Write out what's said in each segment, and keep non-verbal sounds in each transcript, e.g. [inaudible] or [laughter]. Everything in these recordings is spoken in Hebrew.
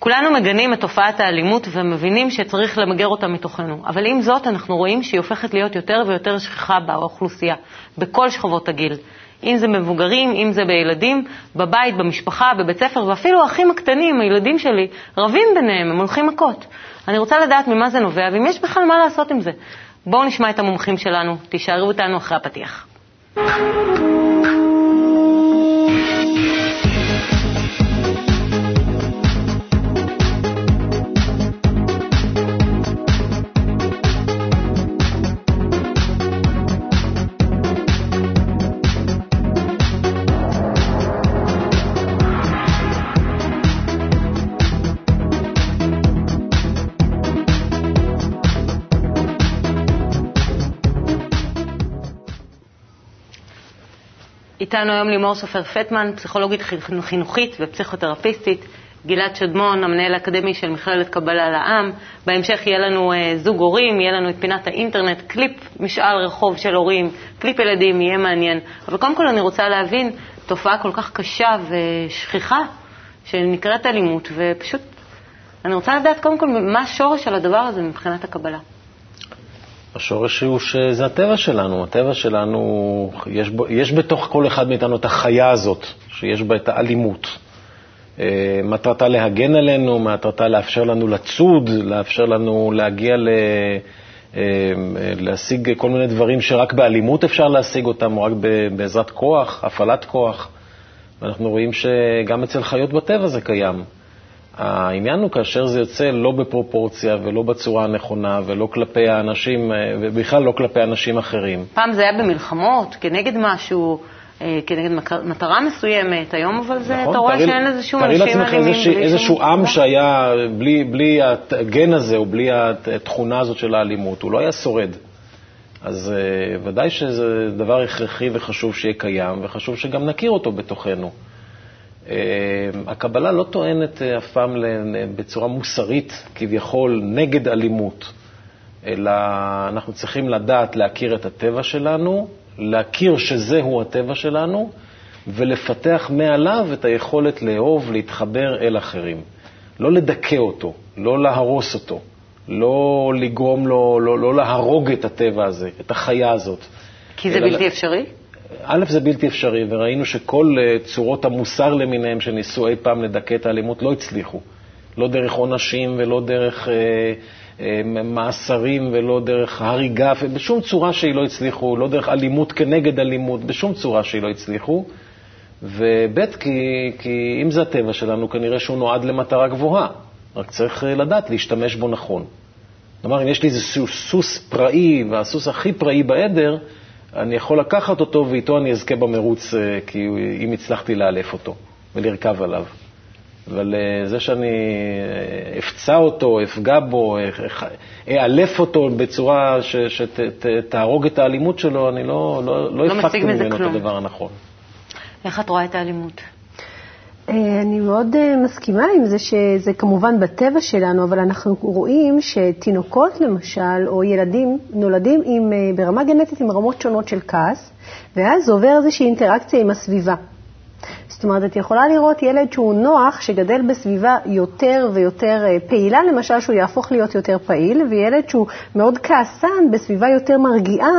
כולנו מגנים את תופעת האלימות ומבינים שצריך למגר אותה מתוכנו, אבל עם זאת אנחנו רואים שהיא הופכת להיות יותר ויותר שכיחה באוכלוסייה, בכל שכבות הגיל. אם זה מבוגרים, אם זה בילדים, בבית, במשפחה, בבית ספר, ואפילו האחים הקטנים, הילדים שלי, רבים ביניהם, הם הולכים מכות. אני רוצה לדעת ממה זה נובע, ואם יש בכלל מה לעשות עם זה. בואו נשמע את המומחים שלנו, תישארו איתנו אחרי הפתיח. איתנו היום לימור סופר פטמן, פסיכולוגית חינוכית ופסיכותרפיסטית, גלעד שדמון, המנהל האקדמי של מכללת קבלה לעם. בהמשך יהיה לנו אה, זוג הורים, יהיה לנו את פינת האינטרנט, קליפ משאל רחוב של הורים, קליפ ילדים, יהיה מעניין. אבל קודם כל אני רוצה להבין תופעה כל כך קשה ושכיחה שנקראת אלימות, ופשוט אני רוצה לדעת קודם כל מה השורש של הדבר הזה מבחינת הקבלה. השורש הוא שזה הטבע שלנו. הטבע שלנו, יש, בו, יש בתוך כל אחד מאיתנו את החיה הזאת, שיש בה את האלימות. אה, מטרתה להגן עלינו, מטרתה לאפשר לנו לצוד, לאפשר לנו להגיע ל... אה, להשיג כל מיני דברים שרק באלימות אפשר להשיג אותם, או רק בעזרת כוח, הפעלת כוח. ואנחנו רואים שגם אצל חיות בטבע זה קיים. העניין הוא כאשר זה יוצא לא בפרופורציה ולא בצורה הנכונה ולא כלפי האנשים, אה, ובכלל לא כלפי אנשים אחרים. פעם זה היה במלחמות, כנגד משהו, אה, כנגד מטרה מסוימת, היום אבל זה, נכון, אתה רואה שאין לזה שום אנשים אלימים. תארי לעצמך איזשהו, איזשהו עם שהיה בלי, בלי הגן הזה או בלי התכונה הזאת של האלימות, הוא לא היה שורד. אז uh, ודאי שזה דבר הכרחי וחשוב שיהיה קיים, וחשוב שגם נכיר אותו בתוכנו. אה, הקבלה לא טוענת אה, אף פעם בצורה מוסרית, כביכול, נגד אלימות, אלא אנחנו צריכים לדעת להכיר את הטבע שלנו, להכיר שזהו הטבע שלנו, ולפתח מעליו את היכולת לאהוב, להתחבר אל אחרים. לא לדכא אותו, לא להרוס אותו, לא לגרום לו, לא, לא להרוג את הטבע הזה, את החיה הזאת. כי זה בלתי אפשרי? א', זה בלתי אפשרי, וראינו שכל אה, צורות המוסר למיניהם שניסו אי פעם לדכא את האלימות לא הצליחו. לא דרך עונשים ולא דרך אה, אה, מאסרים ולא דרך הריגה, בשום צורה שהיא לא הצליחו, לא דרך אלימות כנגד אלימות, בשום צורה שהיא לא הצליחו. וב', כי, כי אם זה הטבע שלנו, כנראה שהוא נועד למטרה גבוהה, רק צריך אה, לדעת להשתמש בו נכון. כלומר, אם יש לי איזה סוס פראי, והסוס הכי פראי בעדר, אני יכול לקחת אותו ואיתו אני אזכה במרוץ, אה, כי אם הצלחתי לאלף אותו ולרכב עליו. אבל אה, זה שאני אה, אפצע אותו, אפגע בו, אאלף אותו בצורה שתהרוג את האלימות שלו, אני לא, לא, לא, לא הפקתי ממנו את הדבר הנכון. איך את רואה את האלימות? אה, אני מאוד אה, מסכימה עם זה שזה כמובן בטבע שלנו, אבל אנחנו רואים שתינוקות למשל, או ילדים, נולדים עם, אה, ברמה גנטית עם רמות שונות של כעס, ואז עובר איזושהי אינטראקציה עם הסביבה. זאת אומרת, את יכולה לראות ילד שהוא נוח, שגדל בסביבה יותר ויותר אה, פעילה, למשל, שהוא יהפוך להיות יותר פעיל, וילד שהוא מאוד כעסן, בסביבה יותר מרגיעה,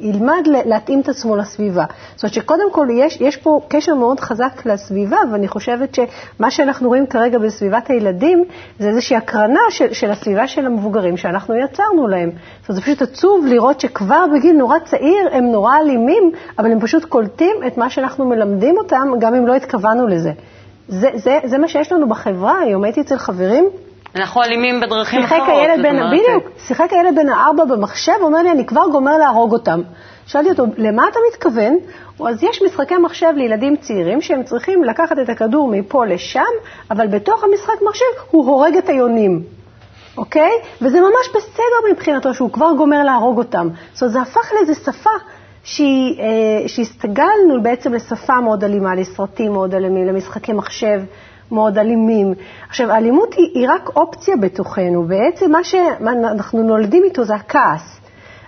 ילמד להתאים את עצמו לסביבה. זאת אומרת שקודם כל יש, יש פה קשר מאוד חזק לסביבה, ואני חושבת שמה שאנחנו רואים כרגע בסביבת הילדים, זה איזושהי הקרנה של, של הסביבה של המבוגרים שאנחנו יצרנו להם. זאת אומרת, זה פשוט עצוב לראות שכבר בגיל נורא צעיר הם נורא אלימים, אבל הם פשוט קולטים את מה שאנחנו מלמדים אותם, גם אם לא התכוונו לזה. זה, זה, זה מה שיש לנו בחברה היום. הייתי אצל חברים. אנחנו אלימים בדרכים אחרות. הילד בן, בדיוק, שיחק הילד בן הארבע במחשב, אומר לי, אני כבר גומר להרוג אותם. שאלתי אותו, למה אתה מתכוון? אז יש משחקי מחשב לילדים צעירים שהם צריכים לקחת את הכדור מפה לשם, אבל בתוך המשחק מחשב הוא הורג את היונים. אוקיי? וזה ממש בסדר מבחינתו שהוא כבר גומר להרוג אותם. זאת אומרת, זה הפך לאיזו שפה אה, שהסתגלנו בעצם לשפה מאוד אלימה, לסרטים מאוד אלימים, למשחקי מחשב מאוד אלימים. עכשיו, האלימות היא, היא רק אופציה בתוכנו, בעצם מה שאנחנו נולדים איתו זה הכעס.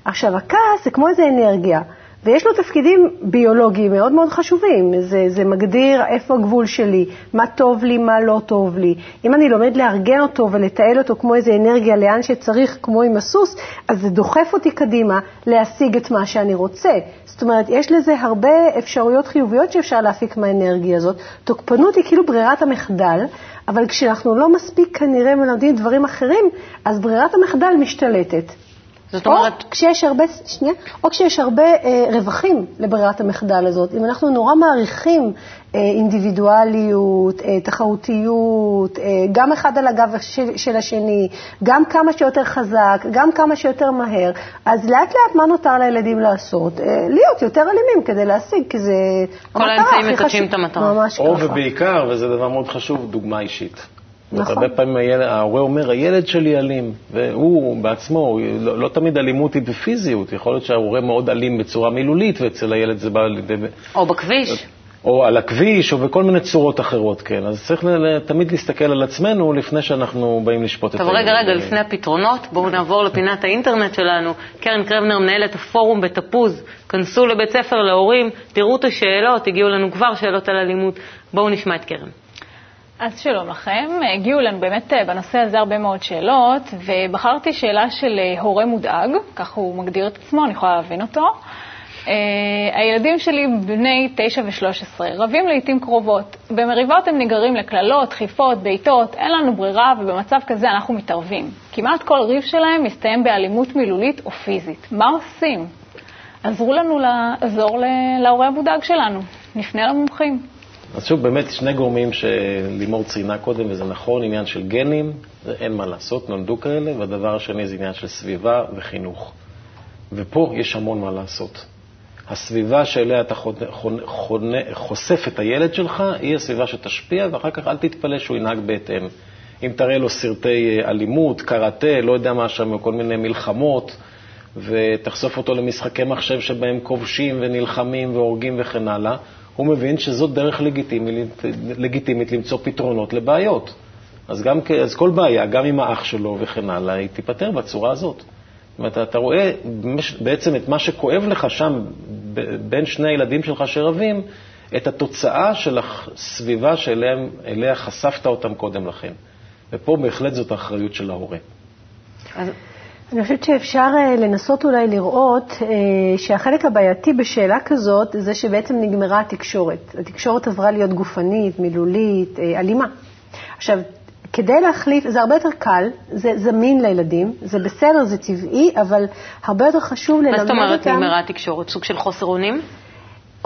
עכשיו, הכעס זה כמו איזו אנרגיה. ויש לו תפקידים ביולוגיים מאוד מאוד חשובים. זה, זה מגדיר איפה הגבול שלי, מה טוב לי, מה לא טוב לי. אם אני לומד לארגן אותו ולתעל אותו כמו איזה אנרגיה לאן שצריך, כמו עם הסוס, אז זה דוחף אותי קדימה להשיג את מה שאני רוצה. זאת אומרת, יש לזה הרבה אפשרויות חיוביות שאפשר להפיק מהאנרגיה הזאת. תוקפנות היא כאילו ברירת המחדל, אבל כשאנחנו לא מספיק כנראה מלמדים דברים אחרים, אז ברירת המחדל משתלטת. זאת אומרת... או כשיש הרבה, שנייה, או כשיש הרבה אה, רווחים לברירת המחדל הזאת. אם אנחנו נורא מעריכים אה, אינדיבידואליות, אה, תחרותיות, אה, גם אחד על הגב של, של השני, גם כמה שיותר חזק, גם כמה שיותר מהר, אז לאט לאט מה נותר לילדים לעשות? אה, להיות יותר אלימים כדי להשיג, כי זה כל האמצעים מקדשים את המטרה. ממש או ככה. ובעיקר, וזה דבר מאוד חשוב, דוגמה אישית. נכון. הרבה פעמים הילד, ההורה אומר, הילד שלי אלים, והוא בעצמו, לא, לא תמיד אלימות היא בפיזיות, יכול להיות שההורה מאוד אלים בצורה מילולית, ואצל הילד זה בא לידי... או בכביש. או על הכביש, או בכל מיני צורות אחרות, כן. אז צריך ל- תמיד להסתכל על עצמנו לפני שאנחנו באים לשפוט את טוב, רגע, רגע, לפני הפתרונות, בואו נעבור לפינת האינטרנט שלנו. קרן קרבנר, מנהלת הפורום בתפוז. כנסו לבית ספר להורים, תראו את השאלות, הגיעו לנו כבר שאלות על אלימות. בואו נשמע את קרן. אז שלום לכם. הגיעו לנו באמת אה, בנושא הזה הרבה מאוד שאלות, ובחרתי שאלה של אה, הורה מודאג, כך הוא מגדיר את עצמו, אני יכולה להבין אותו. Uh, הילדים שלי בני 9 ו-13, רבים לעיתים קרובות. במריבות הם נגררים לקללות, דחיפות, בעיטות, אין לנו ברירה, ובמצב כזה אנחנו מתערבים. כמעט כל ריב שלהם מסתיים באלימות מילולית או פיזית. מה עושים? עזרו לנו לעזור להורה המודאג שלנו. נפנה למומחים. אז שוב, באמת שני גורמים שלימור ציינה קודם, וזה נכון, עניין של גנים, אין מה לעשות, נולדו כאלה, והדבר השני זה עניין של סביבה וחינוך. ופה יש המון מה לעשות. הסביבה שאליה אתה חונה, חונה, חושף את הילד שלך, היא הסביבה שתשפיע, ואחר כך אל תתפלא שהוא ינהג בהתאם. אם תראה לו סרטי אה, אלימות, קראטה, לא יודע מה שם, כל מיני מלחמות, ותחשוף אותו למשחקי מחשב שבהם כובשים ונלחמים והורגים וכן הלאה, הוא מבין שזאת דרך לגיטימית, לגיטימית למצוא פתרונות לבעיות. אז, גם, אז כל בעיה, גם עם האח שלו וכן הלאה, היא תיפתר בצורה הזאת. זאת אומרת, אתה רואה בעצם את מה שכואב לך שם, בין שני הילדים שלך שרבים, את התוצאה של הסביבה שאליה אליה חשפת אותם קודם לכן. ופה בהחלט זאת האחריות של ההורה. אז אני חושבת שאפשר אה, לנסות אולי לראות אה, שהחלק הבעייתי בשאלה כזאת זה שבעצם נגמרה התקשורת. התקשורת עברה להיות גופנית, מילולית, אה, אלימה. עכשיו, כדי להחליף, זה הרבה יותר קל, זה זמין לילדים, זה בסדר, זה טבעי, אבל הרבה יותר חשוב ללמד מה אותם... זאת אומרת נגמרה התקשורת? סוג של חוסר אונים?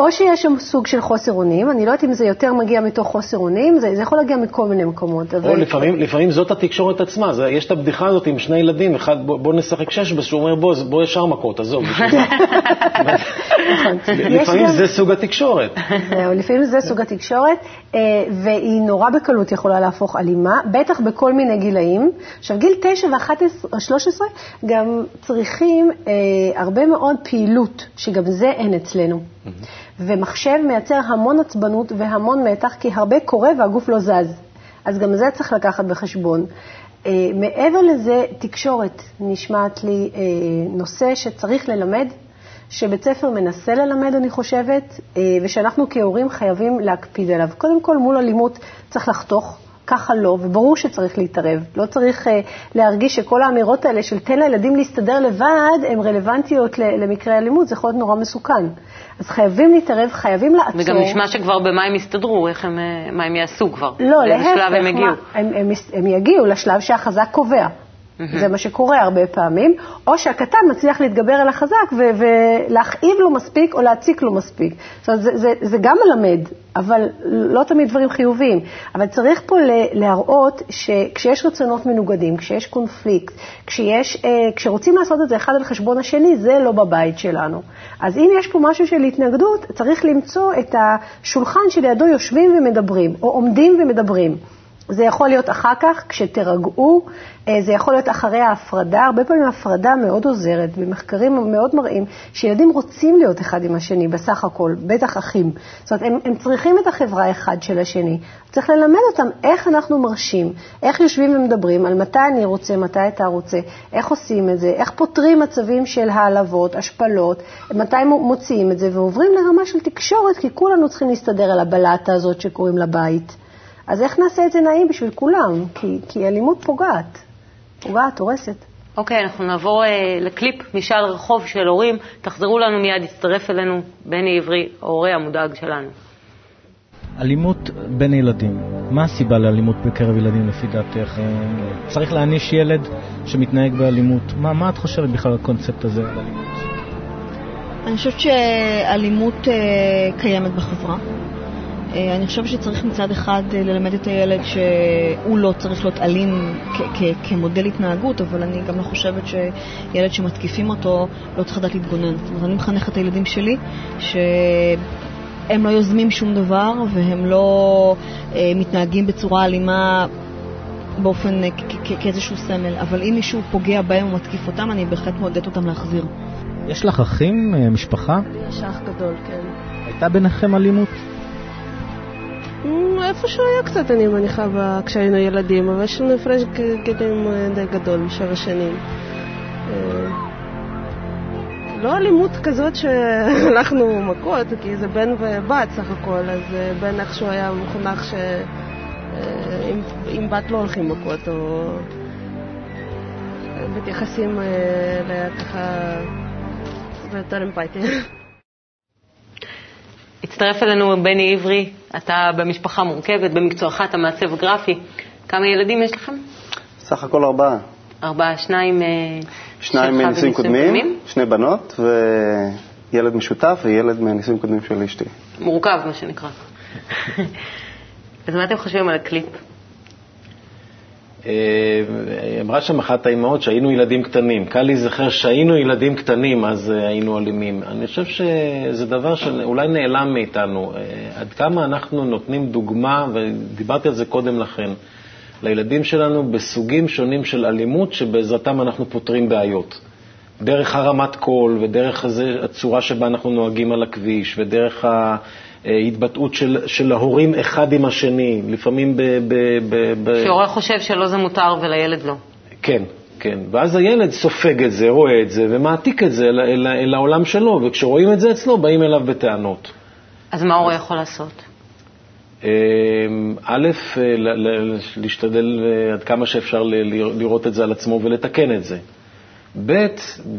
או שיש שם סוג של חוסר אונים, אני לא יודעת אם זה יותר מגיע מתוך חוסר אונים, זה, זה יכול להגיע מכל מיני מקומות. אבל... או לפעמים, לפעמים זאת התקשורת עצמה, זה, יש את הבדיחה הזאת עם שני ילדים, אחד בוא, בוא נשחק שש, שהוא אומר בוא, בוא ישר מכות, עזוב. בשביל מה?" נכון. [laughs] לפעמים זה סוג התקשורת. [laughs] זהו, לפעמים זה סוג התקשורת, והיא נורא בקלות יכולה להפוך אלימה, בטח בכל מיני גילאים. עכשיו, גיל 9 ו-13 גם צריכים אה, הרבה מאוד פעילות, שגם זה אין אצלנו. ומחשב מייצר המון עצבנות והמון מתח, כי הרבה קורה והגוף לא זז. אז גם זה צריך לקחת בחשבון. אה, מעבר לזה, תקשורת נשמעת לי אה, נושא שצריך ללמד, שבית ספר מנסה ללמד, אני חושבת, אה, ושאנחנו כהורים חייבים להקפיד עליו. קודם כל, מול אלימות צריך לחתוך. ככה לא, וברור שצריך להתערב. לא צריך uh, להרגיש שכל האמירות האלה של תן לילדים להסתדר לבד, הן רלוונטיות ל- למקרה אלימות, זה יכול להיות נורא מסוכן. אז חייבים להתערב, חייבים לעצור. וגם נשמע שכבר במה הם יסתדרו, איך הם, אה, מה הם יעשו כבר. לא, להפך, הם הם, הם, הם יגיעו לשלב שהחזק קובע. זה מה שקורה הרבה פעמים, או שהקטן מצליח להתגבר על החזק ו- ולהכאיב לו מספיק או להציק לו מספיק. זאת אומרת, זה, זה, זה גם מלמד, אבל לא תמיד דברים חיוביים. אבל צריך פה להראות שכשיש רצונות מנוגדים, כשיש קונפליקט, כשיש, אה, כשרוצים לעשות את זה אחד על חשבון השני, זה לא בבית שלנו. אז אם יש פה משהו של התנגדות, צריך למצוא את השולחן שלידו יושבים ומדברים, או עומדים ומדברים. זה יכול להיות אחר כך, כשתירגעו, אה, זה יכול להיות אחרי ההפרדה. הרבה פעמים ההפרדה מאוד עוזרת, ומחקרים מאוד מראים שילדים רוצים להיות אחד עם השני בסך הכל, בטח אחים. זאת אומרת, הם, הם צריכים את החברה אחד של השני. צריך ללמד אותם איך אנחנו מרשים, איך יושבים ומדברים, על מתי אני רוצה, מתי אתה רוצה, איך עושים את זה, איך פותרים מצבים של העלבות, השפלות, מתי מוציאים את זה, ועוברים לרמה של תקשורת, כי כולנו צריכים להסתדר על הבלטה הזאת שקוראים לה בית. אז איך נעשה את זה נעים בשביל כולם? כי, כי אלימות פוגעת, פוגעת, הורסת. אוקיי, okay, אנחנו נעבור uh, לקליפ משאל רחוב של הורים. תחזרו לנו מיד, יצטרף אלינו בני עברי, ההורה המודאג שלנו. אלימות בין ילדים, מה הסיבה לאלימות בקרב ילדים לפי דעתך? אה, צריך להעניש ילד שמתנהג באלימות. מה, מה את חושבת בכלל על הקונספט הזה על אלימות? אני חושבת שאלימות uh, קיימת בחברה. אה, אני חושבת שצריך מצד אחד אה, ללמד את הילד שהוא לא צריך להיות אלים כמודל התנהגות, אבל אני גם לא חושבת שילד שמתקיפים אותו לא צריך לדעת להתגונן. זאת אומרת, אני מחנכת את הילדים שלי שהם לא יוזמים שום דבר והם לא אה, מתנהגים בצורה אלימה באופן, כאיזשהו סמל, אבל אם מישהו פוגע בהם או מתקיף אותם, אני בהחלט מעודדת אותם להחזיר. יש לך אחים, משפחה? יש אח גדול, כן. הייתה ביניכם אלימות? איפה שהיה קצת, אני מניחה, כשהיינו ילדים, אבל יש לנו הפרש גילים אה, די גדול, שבע שנים. אה, לא אלימות כזאת שהלכנו מכות, כי זה בן ובת סך הכל, אז אה, בן איכשהו היה מחונך שעם בת לא הולכים מכות, או מתייחסים לככה יותר אמפתיה. הצטרף אלינו בני עברי, אתה במשפחה מורכבת, במקצועך אתה מעצב גרפי. כמה ילדים יש לכם? סך הכל ארבעה. ארבעה, שניים אה, שניים מנישואים קודמים, קודמים, שני בנות וילד משותף וילד מנישואים קודמים של אשתי. מורכב, מה שנקרא. [laughs] אז מה אתם חושבים על הקליפ? אה, אמרה שם אחת האימהות שהיינו ילדים קטנים. קל להיזכר שהיינו ילדים קטנים, אז אה, היינו אלימים. אני חושב שזה דבר שאולי נעלם מאיתנו. אה, עד כמה אנחנו נותנים דוגמה, ודיברתי על זה קודם לכן, לילדים שלנו בסוגים שונים של אלימות שבעזרתם אנחנו פותרים בעיות. דרך הרמת קול ודרך הצורה שבה אנחנו נוהגים על הכביש ודרך ה... התבטאות של, של ההורים אחד עם השני, לפעמים ב... ב, ב, ב... שהורה חושב שלא זה מותר ולילד לא. כן, כן. ואז הילד סופג את זה, רואה את זה ומעתיק את זה אל, אל, אל העולם שלו, וכשרואים את זה אצלו, באים אליו בטענות. אז מה ההורה יכול לעשות? אמ, א', להשתדל אה, עד כמה שאפשר לראות את זה על עצמו ולתקן את זה. ב',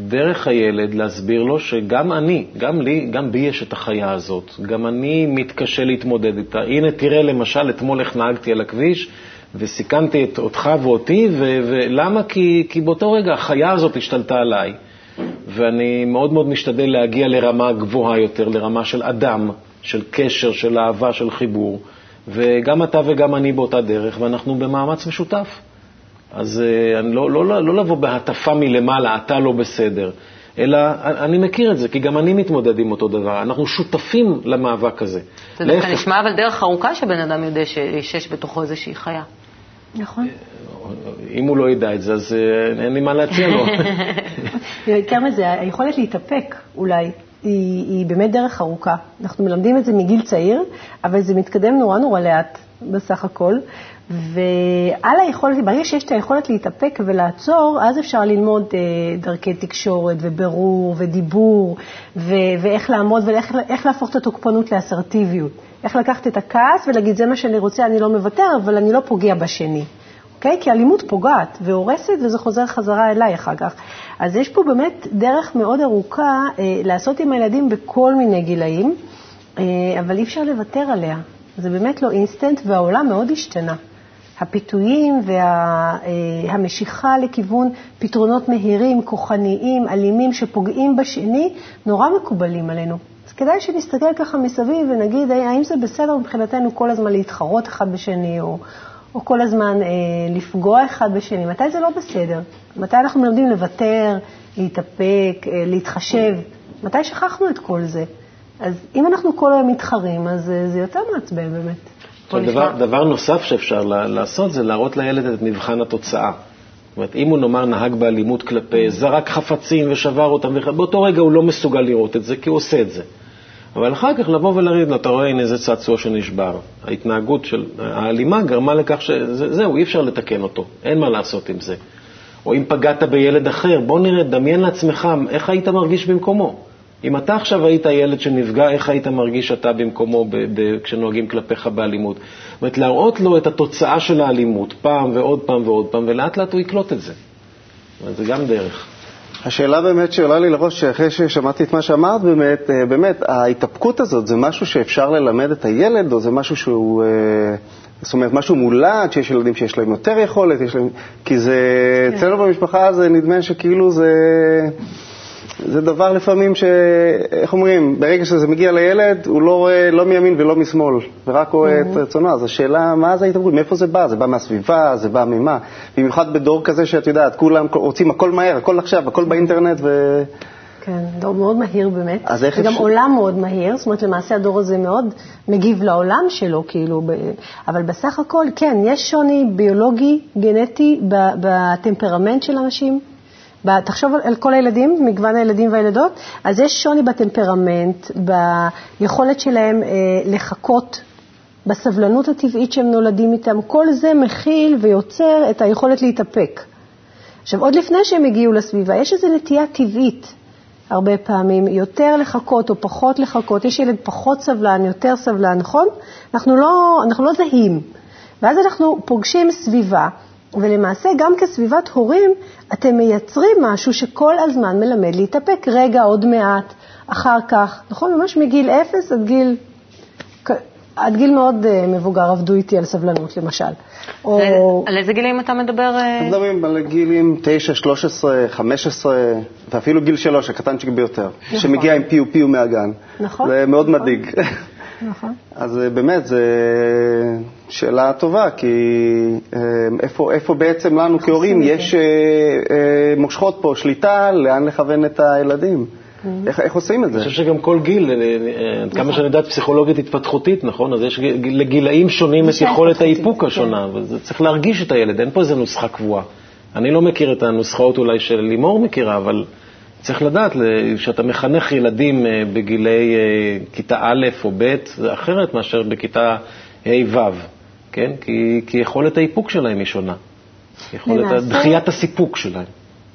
דרך הילד להסביר לו שגם אני, גם לי, גם בי יש את החיה הזאת, גם אני מתקשה להתמודד איתה. הנה, תראה למשל, אתמול איך נהגתי על הכביש וסיכנתי את אותך ואותי, ולמה? כי, כי באותו רגע החיה הזאת השתלטה עליי, ואני מאוד מאוד משתדל להגיע לרמה גבוהה יותר, לרמה של אדם, של קשר, של אהבה, של חיבור, וגם אתה וגם אני באותה דרך, ואנחנו במאמץ משותף. אז אה, אני לא, לא, לא, לא לבוא בהטפה מלמעלה, אתה לא בסדר, אלא אני מכיר את זה, כי גם אני מתמודד עם אותו דבר. אנחנו שותפים למאבק הזה. זה דווקא נשמע אבל דרך ארוכה שבן אדם יודע שיש בתוכו איזושהי חיה. נכון. אם הוא לא ידע את זה, אז אה, אין לי מה להציע לו. [laughs] יותר מזה, היכולת להתאפק אולי. היא, היא באמת דרך ארוכה. אנחנו מלמדים את זה מגיל צעיר, אבל זה מתקדם נורא נורא לאט בסך הכל, ועל היכולת, ברגע שיש את היכולת להתאפק ולעצור, אז אפשר ללמוד אה, דרכי תקשורת ובירור ודיבור, ו- ואיך לעמוד ואיך להפוך את התוקפנות לאסרטיביות. איך לקחת את הכעס ולהגיד, זה מה שאני רוצה, אני לא מוותר, אבל אני לא פוגע בשני. אוקיי? כי אלימות פוגעת והורסת, וזה חוזר חזרה אליי אחר כך. אז יש פה באמת דרך מאוד ארוכה אה, לעשות עם הילדים בכל מיני גילאים, אה, אבל אי אפשר לוותר עליה. זה באמת לא אינסטנט, והעולם מאוד השתנה. הפיתויים והמשיכה וה, אה, לכיוון פתרונות מהירים, כוחניים, אלימים, שפוגעים בשני, נורא מקובלים עלינו. אז כדאי שנסתכל ככה מסביב ונגיד, האם זה בסדר מבחינתנו כל הזמן להתחרות אחד בשני, או, או כל הזמן אה, לפגוע אחד בשני? מתי זה לא בסדר? מתי אנחנו מלמדים לוותר, להתאפק, אה, להתחשב? מתי שכחנו את כל זה? אז אם אנחנו כל היום מתחרים, אז אה, זה יותר מעצבן באמת. דבר, דבר נוסף שאפשר לעשות זה להראות לילד את מבחן התוצאה. זאת אומרת, אם הוא נאמר נהג באלימות כלפי, זרק חפצים ושבר אותם, באותו רגע הוא לא מסוגל לראות את זה, כי הוא עושה את זה. אבל אחר כך לבוא ולהגיד לו, אתה רואה, הנה זה צעצוע שנשבר. ההתנהגות של האלימה גרמה לכך שזהו, אי אפשר לתקן אותו, אין מה לעשות עם זה. או אם פגעת בילד אחר, בוא נראה, דמיין לעצמך איך היית מרגיש במקומו. אם אתה עכשיו היית ילד שנפגע, איך היית מרגיש אתה במקומו ב- ב- כשנוהגים כלפיך באלימות? זאת אומרת, להראות לו את התוצאה של האלימות פעם ועוד פעם ועוד פעם, ולאט לאט הוא יקלוט את זה. זה גם דרך. השאלה באמת שעולה לי לראש, אחרי ששמעתי את מה שאמרת, באמת, אה, באמת, ההתאפקות הזאת זה משהו שאפשר ללמד את הילד, או זה משהו שהוא, אה, זאת אומרת, משהו מולד, שיש ילדים שיש להם יותר יכולת, יש להם, כי זה, כן. אצלנו במשפחה זה נדמה שכאילו זה... זה דבר לפעמים ש... איך אומרים, ברגע שזה מגיע לילד, הוא לא רואה לא מימין ולא משמאל, ורק רואה את mm-hmm. רצונו. אז השאלה, מה זה ההתעמרות? מאיפה זה בא? זה בא מהסביבה? זה בא ממה? במיוחד בדור כזה שאת יודעת, כולם רוצים הכל מהר, הכל עכשיו, הכל באינטרנט, ו... כן, דור מאוד מהיר באמת, וגם אפשר... עולם מאוד מהיר, זאת אומרת למעשה הדור הזה מאוד מגיב לעולם שלו, כאילו, ב... אבל בסך הכל, כן, יש שוני ביולוגי, גנטי, בטמפרמנט של אנשים, תחשוב על כל הילדים, מגוון הילדים והילדות, אז יש שוני בטמפרמנט, ביכולת שלהם אה, לחכות, בסבלנות הטבעית שהם נולדים איתם, כל זה מכיל ויוצר את היכולת להתאפק. עכשיו, עוד לפני שהם הגיעו לסביבה, יש איזו נטייה טבעית, הרבה פעמים, יותר לחכות או פחות לחכות. יש ילד פחות סבלן, יותר סבלן, נכון? אנחנו לא, אנחנו לא זהים. ואז אנחנו פוגשים סביבה ולמעשה, גם כסביבת הורים, אתם מייצרים משהו שכל הזמן מלמד להתאפק. רגע, עוד מעט, אחר כך, נכון? ממש מגיל אפס עד גיל, עד גיל מאוד uh, מבוגר עבדו איתי על סבלנות, למשל. או... על איזה גילים אתה מדבר? אה? אנחנו מדברים על גילים 9, 13, 15, ואפילו גיל 3, הקטנצ'יק ביותר, נכון. שמגיע עם פיו פיו מהגן. נכון. זה מאוד נכון. מדאיג. [laughs] נכון. אז אה, באמת, זו שאלה טובה, כי אה, איפה, איפה בעצם לנו כהורים יש אה, מושכות פה שליטה לאן לכוון את הילדים? Mm-hmm. איך, איך עושים את זה? אני חושב שגם כל גיל, עד כמה נכון. שאני יודעת פסיכולוגית התפתחותית, נכון? אז יש לגילאים שונים את יכולת האיפוק השונה, כן. וזה צריך להרגיש את הילד, אין פה איזו נוסחה קבועה. אני לא מכיר את הנוסחאות אולי של לימור מכירה, אבל צריך לדעת שאתה מחנך ילדים אה, בגילי אה, כיתה א' או ב', זה אחרת מאשר בכיתה ה'-ו', כן? כי, כי יכולת האיפוק שלהם היא שונה. יכולת דחיית הסיפוק שלהם.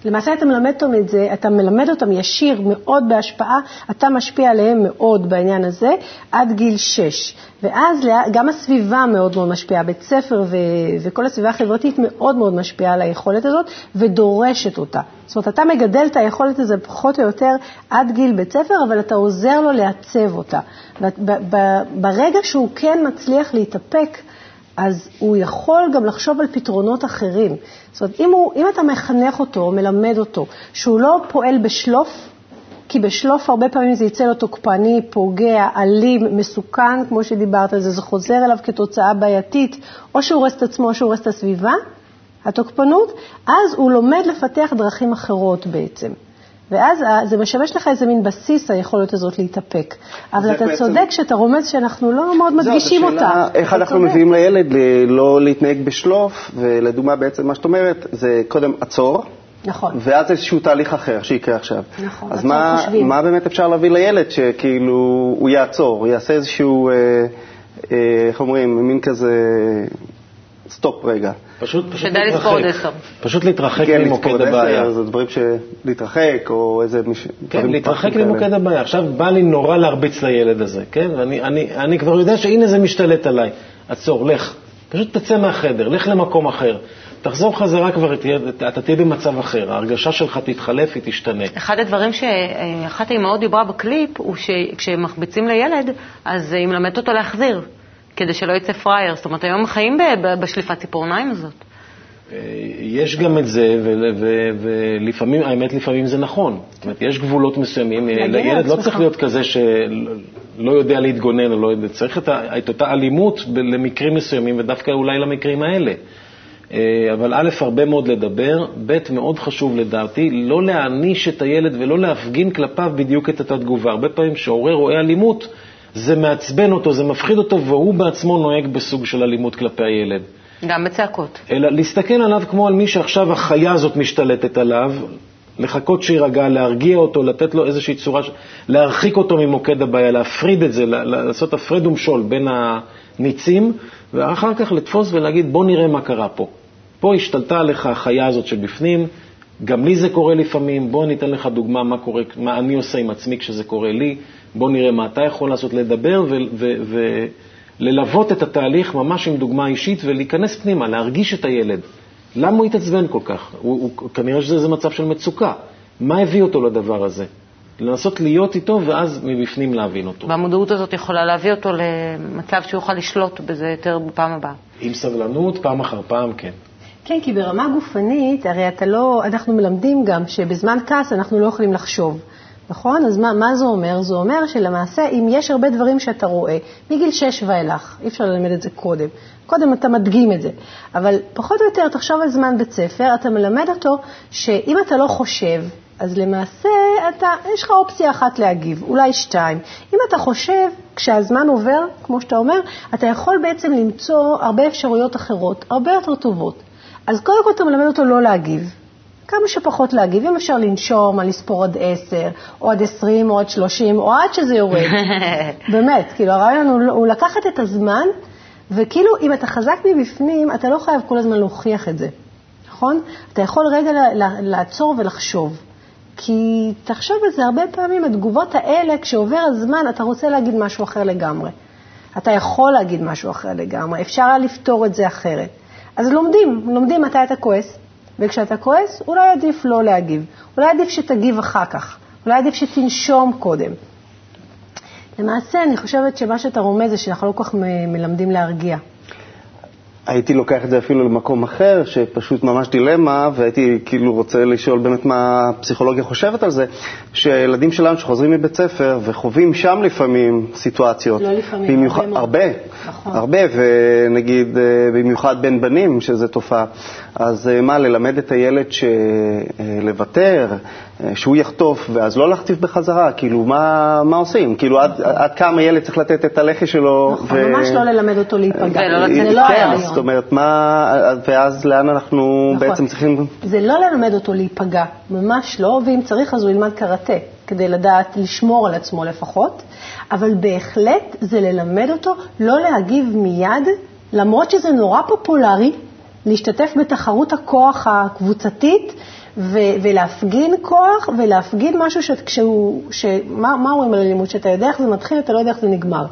למעשה אתה מלמד אותם את זה, אתה מלמד אותם ישיר מאוד בהשפעה, אתה משפיע עליהם מאוד בעניין הזה עד גיל 6. ואז גם הסביבה מאוד מאוד משפיעה, בית ספר ו- וכל הסביבה החברתית מאוד מאוד משפיעה על היכולת הזאת ודורשת אותה. זאת אומרת, אתה מגדל את היכולת הזאת פחות או יותר עד גיל בית ספר, אבל אתה עוזר לו לעצב אותה. ברגע שהוא כן מצליח להתאפק, אז הוא יכול גם לחשוב על פתרונות אחרים. זאת אומרת, אם, הוא, אם אתה מחנך אותו או מלמד אותו שהוא לא פועל בשלוף, כי בשלוף הרבה פעמים זה יצא לו תוקפני, פוגע, אלים, מסוכן, כמו שדיברת על זה, זה חוזר אליו כתוצאה בעייתית, או שהוא הורס את עצמו או שהוא הורס את הסביבה, התוקפנות, אז הוא לומד לפתח דרכים אחרות בעצם. ואז זה משמש לך איזה מין בסיס, היכולת הזאת להתאפק. אבל אתה בעצם... צודק שאתה רומז שאנחנו לא מאוד מדגישים אותה. זאת השאלה, איך אנחנו צודק. מביאים לילד לא להתנהג בשלוף, ולדוגמה בעצם מה שאת אומרת, זה קודם עצור. נכון. ואז איזשהו תהליך אחר שיקרה עכשיו. נכון, אז מה, מה באמת אפשר להביא לילד שכאילו הוא יעצור, הוא יעשה איזשהו, אה, אה, איך אומרים, מין כזה סטופ רגע. פשוט, פשוט להתרחק. פשוט להתרחק כן, ממוקד הבעיה. זה דברים ש... להתרחק, או איזה... מש... כן, להתרחק ממוקד הבעיה. עכשיו בא לי נורא להרביץ לילד הזה, כן? ואני אני, אני כבר יודע שהנה זה משתלט עליי. עצור, לך. פשוט תצא מהחדר, לך למקום אחר. תחזור חזרה כבר, אתה תהיה במצב אחר, ההרגשה שלך תתחלף, היא תשתנה. אחד הדברים שאחת האימהות דיברה בקליפ, הוא שכשמרביצים לילד, אז היא מלמדת אותו להחזיר. כדי שלא יצא פראייר. זאת אומרת, היום חיים בשליפת ציפורניים הזאת. אה, יש גם את זה, ולפעמים, האמת, לפעמים זה נכון. זאת אומרת, יש גבולות מסוימים. לילד לא צריך להיות כזה שלא יודע להתגונן או לא יודע, צריך את אותה אלימות למקרים מסוימים, ודווקא אולי למקרים האלה. אה, אבל א', הרבה מאוד לדבר, ב', מאוד חשוב לדעתי, לא להעניש את הילד ולא להפגין כלפיו בדיוק את אותה תגובה. הרבה פעמים כשהורה רואה אלימות, זה מעצבן אותו, זה מפחיד אותו, והוא בעצמו נוהג בסוג של אלימות כלפי הילד. גם בצעקות. אלא להסתכל עליו כמו על מי שעכשיו החיה הזאת משתלטת עליו, לחכות שיירגע, להרגיע אותו, לתת לו איזושהי צורה, להרחיק אותו ממוקד הבעיה, להפריד את זה, לעשות הפרד ומשול בין הניצים, ואחר כך לתפוס ולהגיד, בוא נראה מה קרה פה. פה השתלטה עליך החיה הזאת שבפנים, גם לי זה קורה לפעמים, בוא אני אתן לך דוגמה מה, קורה, מה אני עושה עם עצמי כשזה קורה לי, בוא נראה מה אתה יכול לעשות, לדבר וללוות את התהליך ממש עם דוגמה אישית ולהיכנס פנימה, להרגיש את הילד. למה הוא התעצבן כל כך? הוא, הוא, כנראה שזה מצב של מצוקה. מה הביא אותו לדבר הזה? לנסות להיות איתו ואז מבפנים להבין אותו. והמודעות הזאת יכולה להביא אותו למצב שהוא יוכל לשלוט בזה יותר בפעם הבאה. עם סבלנות, פעם אחר פעם, כן. כן, כי ברמה גופנית, הרי אתה לא, אנחנו מלמדים גם שבזמן כעס אנחנו לא יכולים לחשוב. נכון? אז מה, מה זה אומר? זה אומר שלמעשה, אם יש הרבה דברים שאתה רואה, מגיל 6 ואילך, אי אפשר ללמד את זה קודם, קודם אתה מדגים את זה, אבל פחות או יותר, תחשוב על זמן בית ספר, אתה מלמד אותו שאם אתה לא חושב, אז למעשה אתה, יש לך אופציה אחת להגיב, אולי שתיים. אם אתה חושב, כשהזמן עובר, כמו שאתה אומר, אתה יכול בעצם למצוא הרבה אפשרויות אחרות, הרבה יותר טובות. אז קודם כל אתה מלמד אותו לא להגיב. כמה שפחות להגיב, אם אפשר לנשום, על לספור עד עשר, או עד עשרים, או עד שלושים, או עד שזה יורד. [laughs] באמת, כאילו הרעיון הוא, הוא לקחת את הזמן, וכאילו אם אתה חזק מבפנים, אתה לא חייב כל הזמן להוכיח את זה, נכון? אתה יכול רגע לעצור ולחשוב. כי תחשוב על זה, הרבה פעמים התגובות האלה, כשעובר הזמן, אתה רוצה להגיד משהו אחר לגמרי. אתה יכול להגיד משהו אחר לגמרי, אפשר היה לפתור את זה אחרת. אז לומדים, לומדים מתי אתה כועס, וכשאתה כועס, אולי עדיף לא להגיב. אולי עדיף שתגיב אחר כך. אולי עדיף שתנשום קודם. למעשה, אני חושבת שמה שאתה רומז זה שאנחנו לא כל כך מלמדים להרגיע. הייתי לוקח את זה אפילו למקום אחר, שפשוט ממש דילמה, והייתי כאילו רוצה לשאול באמת מה הפסיכולוגיה חושבת על זה, שילדים שלנו שחוזרים מבית ספר וחווים שם לפעמים סיטואציות. לא לפעמים, במיוחד, הרבה הרבה, נכון. הרבה, ונגיד אה, במיוחד בין בנים, שזו תופעה. אז אה, מה, ללמד את הילד לוותר, אה, שהוא יחטוף, ואז לא להחטיף בחזרה? כאילו, מה, מה עושים? כאילו, עד, עד כמה ילד צריך לתת את הלחי שלו? נכון, ו... ממש לא ללמד אותו להיפגע. לצאת לא כן, זאת אומרת, מה, ואז לאן אנחנו נכון. בעצם צריכים... זה לא ללמד אותו להיפגע, ממש לא, ואם צריך אז הוא ילמד קראטה, כדי לדעת לשמור על עצמו לפחות, אבל בהחלט זה ללמד אותו לא להגיב מיד, למרות שזה נורא פופולרי. להשתתף בתחרות הכוח הקבוצתית ו- ולהפגין כוח ולהפגין משהו שכשהוא, שמה, מה אומרים על אלימות? שאתה יודע איך זה מתחיל, אתה לא יודע איך זה נגמר,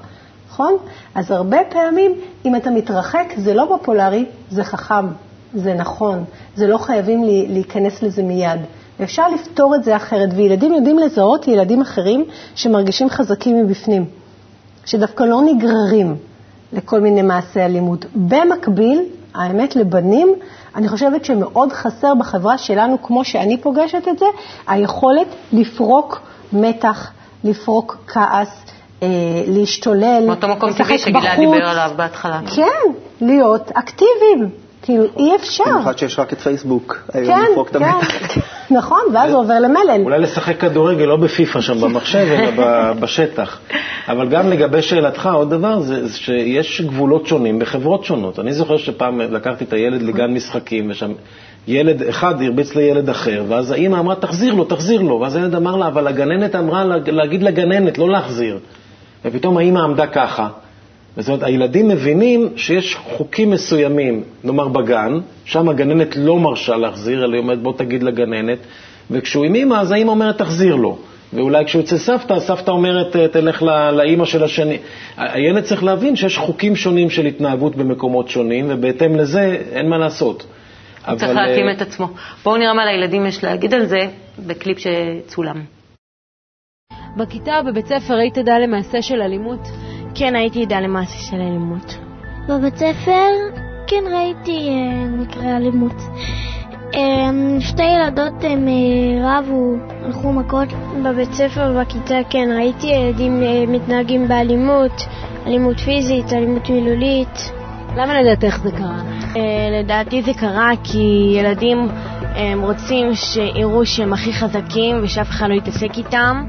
נכון? אז הרבה פעמים, אם אתה מתרחק, זה לא פופולרי, זה חכם, זה נכון, זה לא חייבים להיכנס לזה מיד. ואפשר לפתור את זה אחרת, וילדים יודעים לזהות ילדים אחרים שמרגישים חזקים מבפנים, שדווקא לא נגררים לכל מיני מעשי אלימות. במקביל, האמת, לבנים, אני חושבת שמאוד חסר בחברה שלנו, כמו שאני פוגשת את זה, היכולת לפרוק מתח, לפרוק כעס, להשתולל, מאותו מקום טבעי שגלעד דיבר עליו בהתחלה. כן, להיות אקטיביים. כאילו, אי אפשר. במיוחד שיש רק את פייסבוק, כן. כן. [laughs] נכון, ואז הוא עובר למלל. אולי לשחק כדורגל, לא בפיפ"א שם במחשב, אלא [laughs] בשטח. אבל גם לגבי שאלתך, עוד דבר, זה שיש גבולות שונים בחברות שונות. אני זוכר שפעם לקחתי את הילד לגן משחקים, ושם ילד אחד הרביץ לילד אחר, ואז האימא אמרה, תחזיר לו, תחזיר לו. ואז הילד אמר לה, אבל הגננת אמרה להגיד לגננת, לא להחזיר. ופתאום האימא עמדה ככה. זאת אומרת, הילדים מבינים שיש חוקים מסוימים, נאמר בגן, שם הגננת לא מרשה להחזיר, אלא היא אומרת, בוא תגיד לגננת, וכשהוא עם אימא, אז האימא אומרת, תחזיר לו. ואולי כשהוא אצל סבתא, סבתא אומרת, תלך לאימא של השני. הילד צריך להבין שיש חוקים שונים של התנהגות במקומות שונים, ובהתאם לזה אין מה לעשות. הוא צריך להתאים את עצמו. בואו נראה מה לילדים יש להגיד על זה בקליפ שצולם. בכיתה או בבית ספר היית עדה למעשה של אלימות? כן, הייתי עדה למעשה של אלימות. בבית ספר כן ראיתי אה, מקרה אלימות. אה, שתי ילדות הם אה, רבו, הלכו מכות. בבית ספר ובכיתה כן ראיתי ילדים אה, מתנהגים באלימות, אלימות פיזית, אלימות מילולית. למה לדעתך זה קרה? אה, לדעתי זה קרה כי ילדים הם רוצים שיראו שהם הכי חזקים ושאף אחד לא יתעסק איתם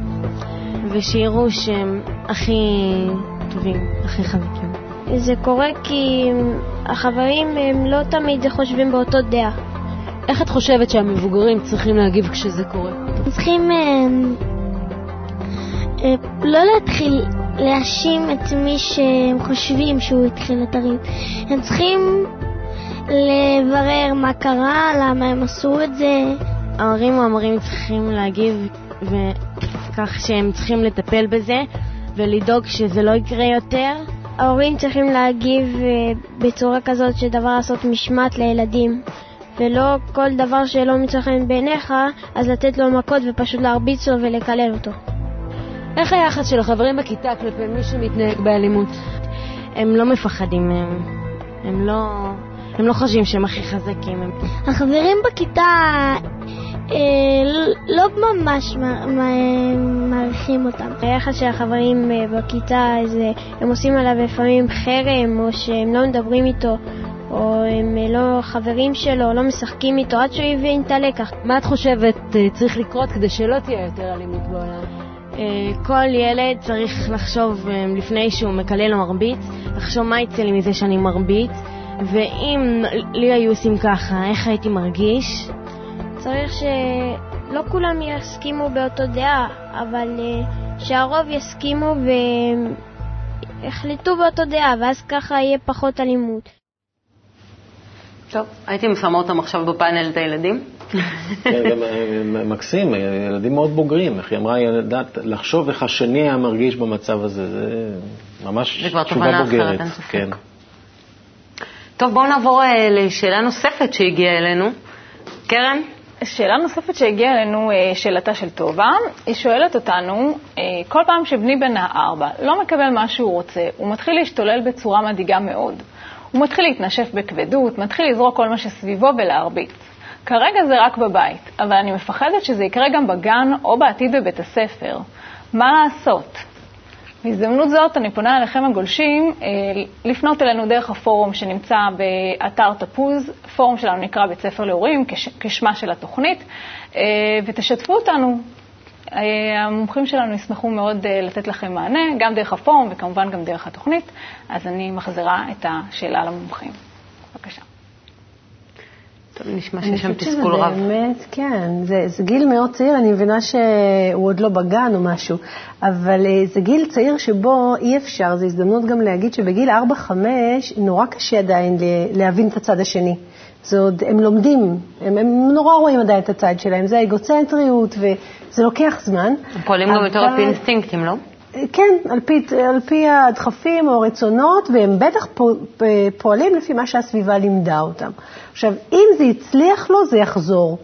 ושיראו שהם הכי טובים, הכי חזקים? זה קורה כי החברים הם לא תמיד חושבים באותו דעה. איך את חושבת שהמבוגרים צריכים להגיב כשזה קורה? צריכים אה, אה, לא להתחיל להאשים את מי שהם חושבים שהוא התחיל את הריב. הם צריכים לברר מה קרה, למה הם עשו את זה. ההורים או המורים צריכים להגיב כך שהם צריכים לטפל בזה ולדאוג שזה לא יקרה יותר. ההורים צריכים להגיב אה, בצורה כזאת שדבר לעשות משמעת לילדים. ולא כל דבר שלא מצא חן בעיניך, אז לתת לו מכות ופשוט להרביץ לו ולקלל אותו. איך היחס של החברים בכיתה כלפי מי שמתנהג באלימות? הם לא מפחדים מהם. הם לא, הם לא חושבים שהם הכי חזקים. הם... החברים בכיתה לא ממש מעריכים אותם. היחס של החברים אה, בכיתה, זה, הם עושים עליו לפעמים חרם, או שהם לא מדברים איתו, או הם אה, לא חברים שלו, לא משחקים איתו, עד שהוא יבין את הלקח. מה את חושבת צריך לקרות כדי שלא תהיה יותר אלימות בעולם? כל ילד צריך לחשוב לפני שהוא מקלל או מרביץ, לחשוב מה יצא לי מזה שאני מרביץ, ואם לי היו עושים ככה, איך הייתי מרגיש? צריך שלא כולם יסכימו באותו דעה, אבל uh, שהרוב יסכימו ויחליטו באותו דעה, ואז ככה יהיה פחות אלימות. טוב, הייתי משמה אותם עכשיו בפאנל את הילדים. כן, גם אה, מקסים, ילדים מאוד בוגרים, איך היא אמרה, יודעת לחשוב איך השני היה מרגיש במצב הזה, זה ממש תשובה בוגרת. זה כבר תובנה אחרת, אין ספק. כן. טוב, בואו נעבור אה, לשאלה נוספת שהגיעה אלינו. קרן? שאלה נוספת שהגיעה אלינו, אה, שאלתה של טובה, היא שואלת אותנו, אה, כל פעם שבני בן הארבע לא מקבל מה שהוא רוצה, הוא מתחיל להשתולל בצורה מדאיגה מאוד. הוא מתחיל להתנשף בכבדות, מתחיל לזרוק כל מה שסביבו ולהרביץ. כרגע זה רק בבית, אבל אני מפחדת שזה יקרה גם בגן או בעתיד בבית הספר. מה לעשות? בהזדמנות זאת אני פונה אליכם הגולשים אה, לפנות אלינו דרך הפורום שנמצא באתר תפוז, פורום שלנו נקרא בית ספר להורים, כשמה של התוכנית, אה, ותשתפו אותנו. אה, המומחים שלנו ישמחו מאוד לתת לכם מענה, גם דרך הפורום וכמובן גם דרך התוכנית, אז אני מחזירה את השאלה למומחים. טוב, נשמע שיש שם תסכול רב. באמת, כן, זה, זה גיל מאוד צעיר, אני מבינה שהוא עוד לא בגן או משהו, אבל אה, זה גיל צעיר שבו אי אפשר, זו הזדמנות גם להגיד שבגיל 4-5 נורא קשה עדיין להבין את הצד השני. זה עוד, הם לומדים, הם, הם נורא רואים עדיין את הצד שלהם, זה האגוצנטריות וזה לוקח זמן. הם פועלים אבל... גם יותר על פי אינסטינקטים, לא? כן, על פי, על פי הדחפים או הרצונות, והם בטח פועלים לפי מה שהסביבה לימדה אותם. עכשיו, אם זה הצליח לו, זה יחזור.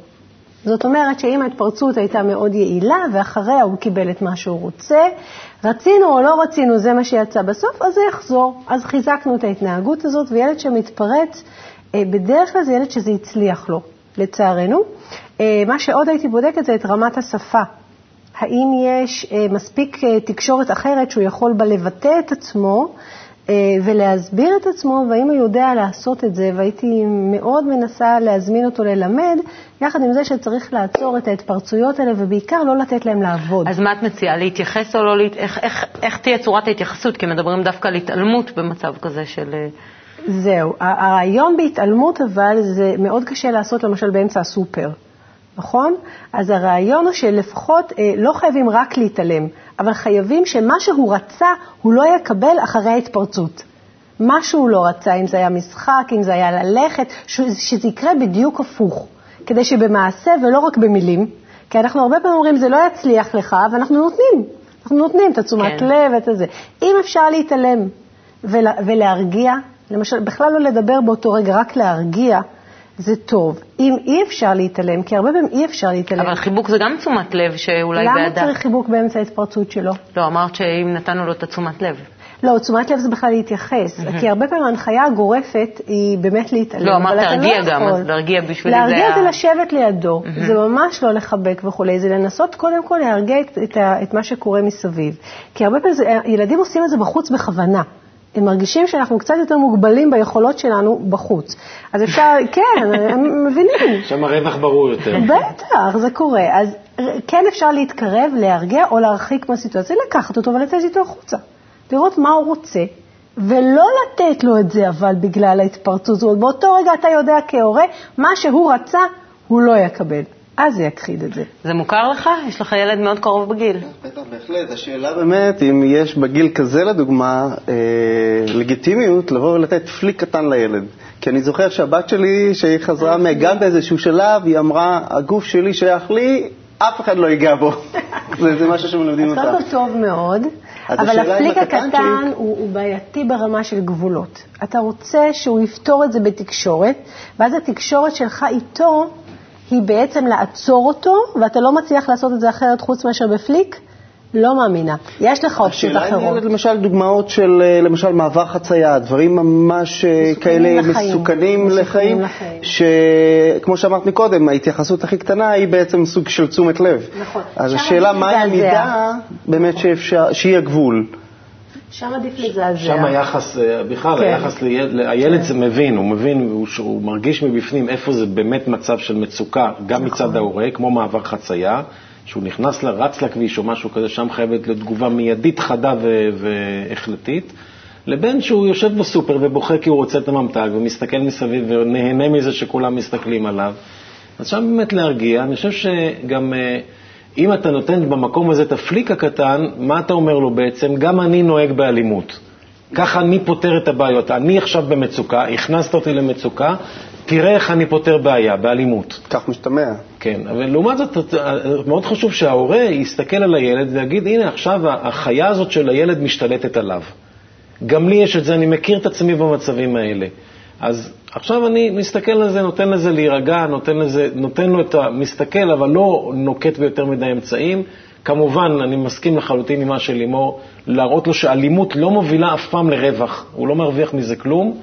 זאת אומרת שאם ההתפרצות הייתה מאוד יעילה, ואחריה הוא קיבל את מה שהוא רוצה, רצינו או לא רצינו, זה מה שיצא בסוף, אז זה יחזור. אז חיזקנו את ההתנהגות הזאת, וילד שמתפרץ, אה, בדרך כלל זה ילד שזה הצליח לו, לצערנו. אה, מה שעוד הייתי בודקת זה את רמת השפה. האם יש אה, מספיק אה, תקשורת אחרת שהוא יכול בה לבטא את עצמו אה, ולהסביר את עצמו, והאם הוא יודע לעשות את זה, והייתי מאוד מנסה להזמין אותו ללמד, יחד עם זה שצריך לעצור את ההתפרצויות האלה, ובעיקר לא לתת להם לעבוד. אז מה את מציעה, להתייחס או לא, להת... איך, איך, איך תהיה צורת ההתייחסות? כי מדברים דווקא על התעלמות במצב כזה של... זהו, הרעיון בהתעלמות אבל זה מאוד קשה לעשות למשל באמצע הסופר. נכון? אז הרעיון הוא שלפחות אה, לא חייבים רק להתעלם, אבל חייבים שמה שהוא רצה הוא לא יקבל אחרי ההתפרצות. מה שהוא לא רצה, אם זה היה משחק, אם זה היה ללכת, שזה יקרה בדיוק הפוך, כדי שבמעשה ולא רק במילים, כי אנחנו הרבה פעמים אומרים, זה לא יצליח לך, ואנחנו נותנים, אנחנו נותנים את התשומת כן. לב ואת זה. אם אפשר להתעלם ולה, ולהרגיע, למשל, בכלל לא לדבר באותו רגע, רק להרגיע, זה טוב. אם אי אפשר להתעלם, כי הרבה פעמים אי אפשר להתעלם. אבל חיבוק זה גם תשומת לב שאולי למה בעדה. למה צריך חיבוק באמצע ההתפרצות שלו? לא, אמרת שאם נתנו לו את התשומת לב. לא, תשומת לב זה בכלל להתייחס, mm-hmm. כי הרבה פעמים ההנחיה הגורפת היא באמת להתעלם. לא, אמרת להרגיע לא גם, אז להרגיע בשביל זה... להרגיע זה לשבת לידו, mm-hmm. זה ממש לא לחבק וכולי, זה לנסות קודם כל להרגיע את, את, את מה שקורה מסביב. כי הרבה פעמים זה, ילדים עושים את זה בחוץ בכוונה. הם מרגישים שאנחנו קצת יותר מוגבלים ביכולות שלנו בחוץ. אז אפשר, [laughs] כן, הם מבינים, שם הרווח ברור יותר. בטח, זה קורה. אז כן אפשר להתקרב, להרגיע או להרחיק מהסיטואציה, לקחת אותו ולצאת איתו החוצה. לראות מה הוא רוצה, ולא לתת לו את זה, אבל בגלל ההתפרצות. זאת אומרת, באותו רגע אתה יודע כהורה, מה שהוא רצה, הוא לא יקבל. אז זה יכחיד את זה. זה מוכר לך? יש לך ילד מאוד קרוב בגיל. בטח, בהחלט. השאלה באמת, אם יש בגיל כזה, לדוגמה, אה, לגיטימיות לבוא ולתת פליק קטן לילד. כי אני זוכר שהבת שלי, שהיא חזרה מהגן באיזשהו שלב, היא אמרה, הגוף שלי שייך לי, אף אחד לא ייגע בו. [laughs] זה, זה משהו שמלמדים אותה. קודם כל טוב מאוד, אבל הפליק הקטן הוא, הוא בעייתי ברמה של גבולות. אתה רוצה שהוא יפתור את זה בתקשורת, ואז התקשורת שלך איתו היא בעצם לעצור אותו, ואתה לא מצליח לעשות את זה אחרת חוץ מאשר בפליק, לא מאמינה. יש לך אופציות אחרות. השאלה היא למשל דוגמאות של אה, למשל מעבר חצייה, דברים ממש אה, כאלה לחיים. מסוכנים לחיים, לחיים, שכמו שאמרת מקודם, ההתייחסות הכי קטנה היא בעצם סוג של תשומת לב. נכון. אז השאלה מה המידה באמת שאפשר, שהיא הגבול. שם עדיף לזעזע. שם היחס, אה, בכלל, כן. היחס לילד, הילד זה מבין, הוא מבין, הוא, הוא מרגיש מבפנים איפה זה באמת מצב של מצוקה, גם נכון. מצד ההורה, כמו מעבר חצייה, שהוא נכנס, רץ לכביש או משהו כזה, שם חייבת להיות תגובה מיידית, חדה והחלטית. לבין שהוא יושב בסופר ובוכה כי הוא רוצה את הממתק ומסתכל מסביב ונהנה מזה שכולם מסתכלים עליו. אז שם באמת להרגיע. אני חושב שגם אה, אם אתה נותן במקום הזה את הפליק הקטן, מה אתה אומר לו בעצם? גם אני נוהג באלימות. ככה אני פותר את הבעיות. אני עכשיו במצוקה, הכנסת אותי למצוקה, תראה איך אני פותר בעיה, באלימות. כך משתמע. כן, אבל לעומת זאת, מאוד חשוב שההורה יסתכל על הילד ויגיד, הנה, עכשיו החיה הזאת של הילד משתלטת עליו. גם לי יש את זה, אני מכיר את עצמי במצבים האלה. אז עכשיו אני מסתכל על זה, נותן לזה להירגע, נותן, לזה, נותן לו את ה... מסתכל, אבל לא נוקט ביותר מדי אמצעים. כמובן, אני מסכים לחלוטין עם מה של לימור, להראות לו שאלימות לא מובילה אף פעם לרווח, הוא לא מרוויח מזה כלום.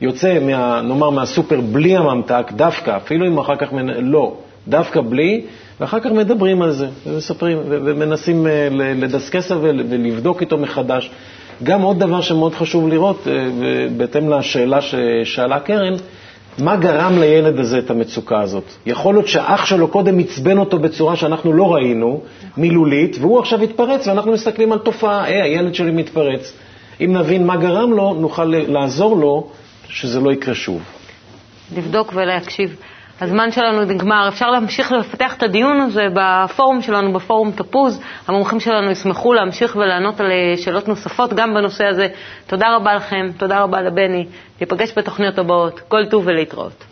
יוצא, מה, נאמר, מהסופר בלי הממתק, דווקא, אפילו אם אחר כך, לא, דווקא בלי, ואחר כך מדברים על זה, ומספרים, ומנסים אה, לדסקס ולבדוק איתו מחדש. גם עוד דבר שמאוד חשוב לראות, אה, בהתאם לשאלה ששאלה קרן, מה גרם לילד הזה את המצוקה הזאת? יכול להיות שאח שלו קודם עצבן אותו בצורה שאנחנו לא ראינו, מילולית, והוא עכשיו התפרץ, ואנחנו מסתכלים על תופעה, היי, הילד שלי מתפרץ. אם נבין מה גרם לו, נוכל לעזור לו שזה לא יקרה שוב. לבדוק ולהקשיב. הזמן שלנו נגמר. אפשר להמשיך לפתח את הדיון הזה בפורום שלנו, בפורום תפוז. המומחים שלנו ישמחו להמשיך ולענות על אה, שאלות נוספות גם בנושא הזה. תודה רבה לכם, תודה רבה לבני. ניפגש בתוכניות הבאות. כל טוב ולהתראות.